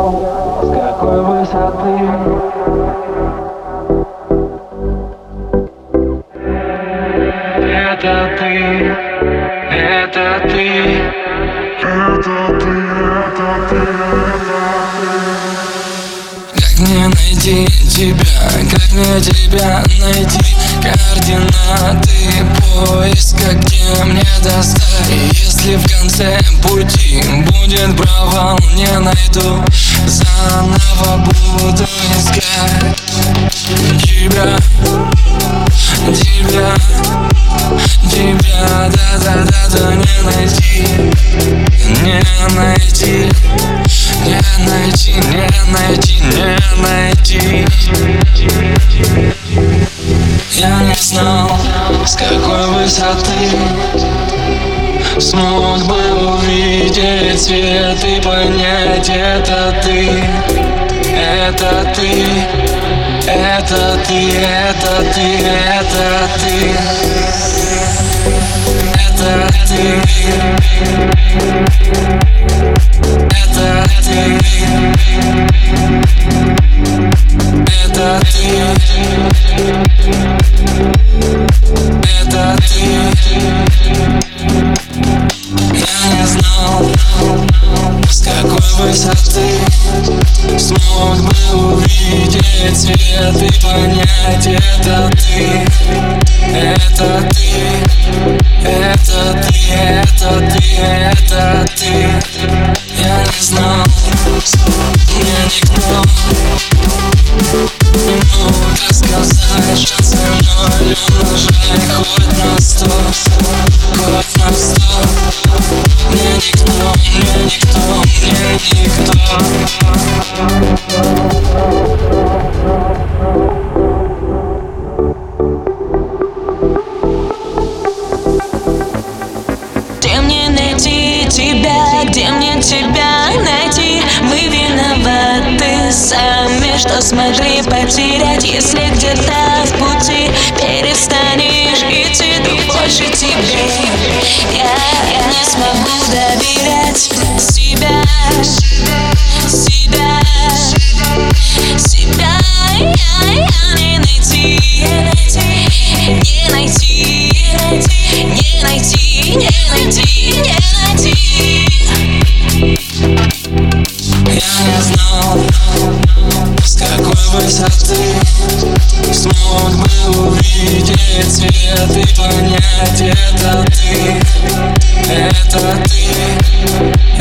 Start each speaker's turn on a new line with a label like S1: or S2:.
S1: с какой высоты Это ты, это ты найти тебя, как мне тебя найти Координаты поиска, где мне достать. Если в конце пути будет провал, не найду. Заново буду искать тебя. Тебя, тебя, да-да-да-да не найти. Не найти, не найти, не найти, не найти высоты Смог бы увидеть свет и понять Это ты, это ты это ты, это ты, это ты Это ты Смог бы увидеть свет и понять Это ты, это ты, это ты, это ты, это ты. Я не знал, мне никто не мог рассказать, что со мной умножай хоть на сто,
S2: сами, что смогли потерять Если где-то в пути перестанешь
S1: знал, с какой высоты Смог бы увидеть свет и понять Это ты, это ты,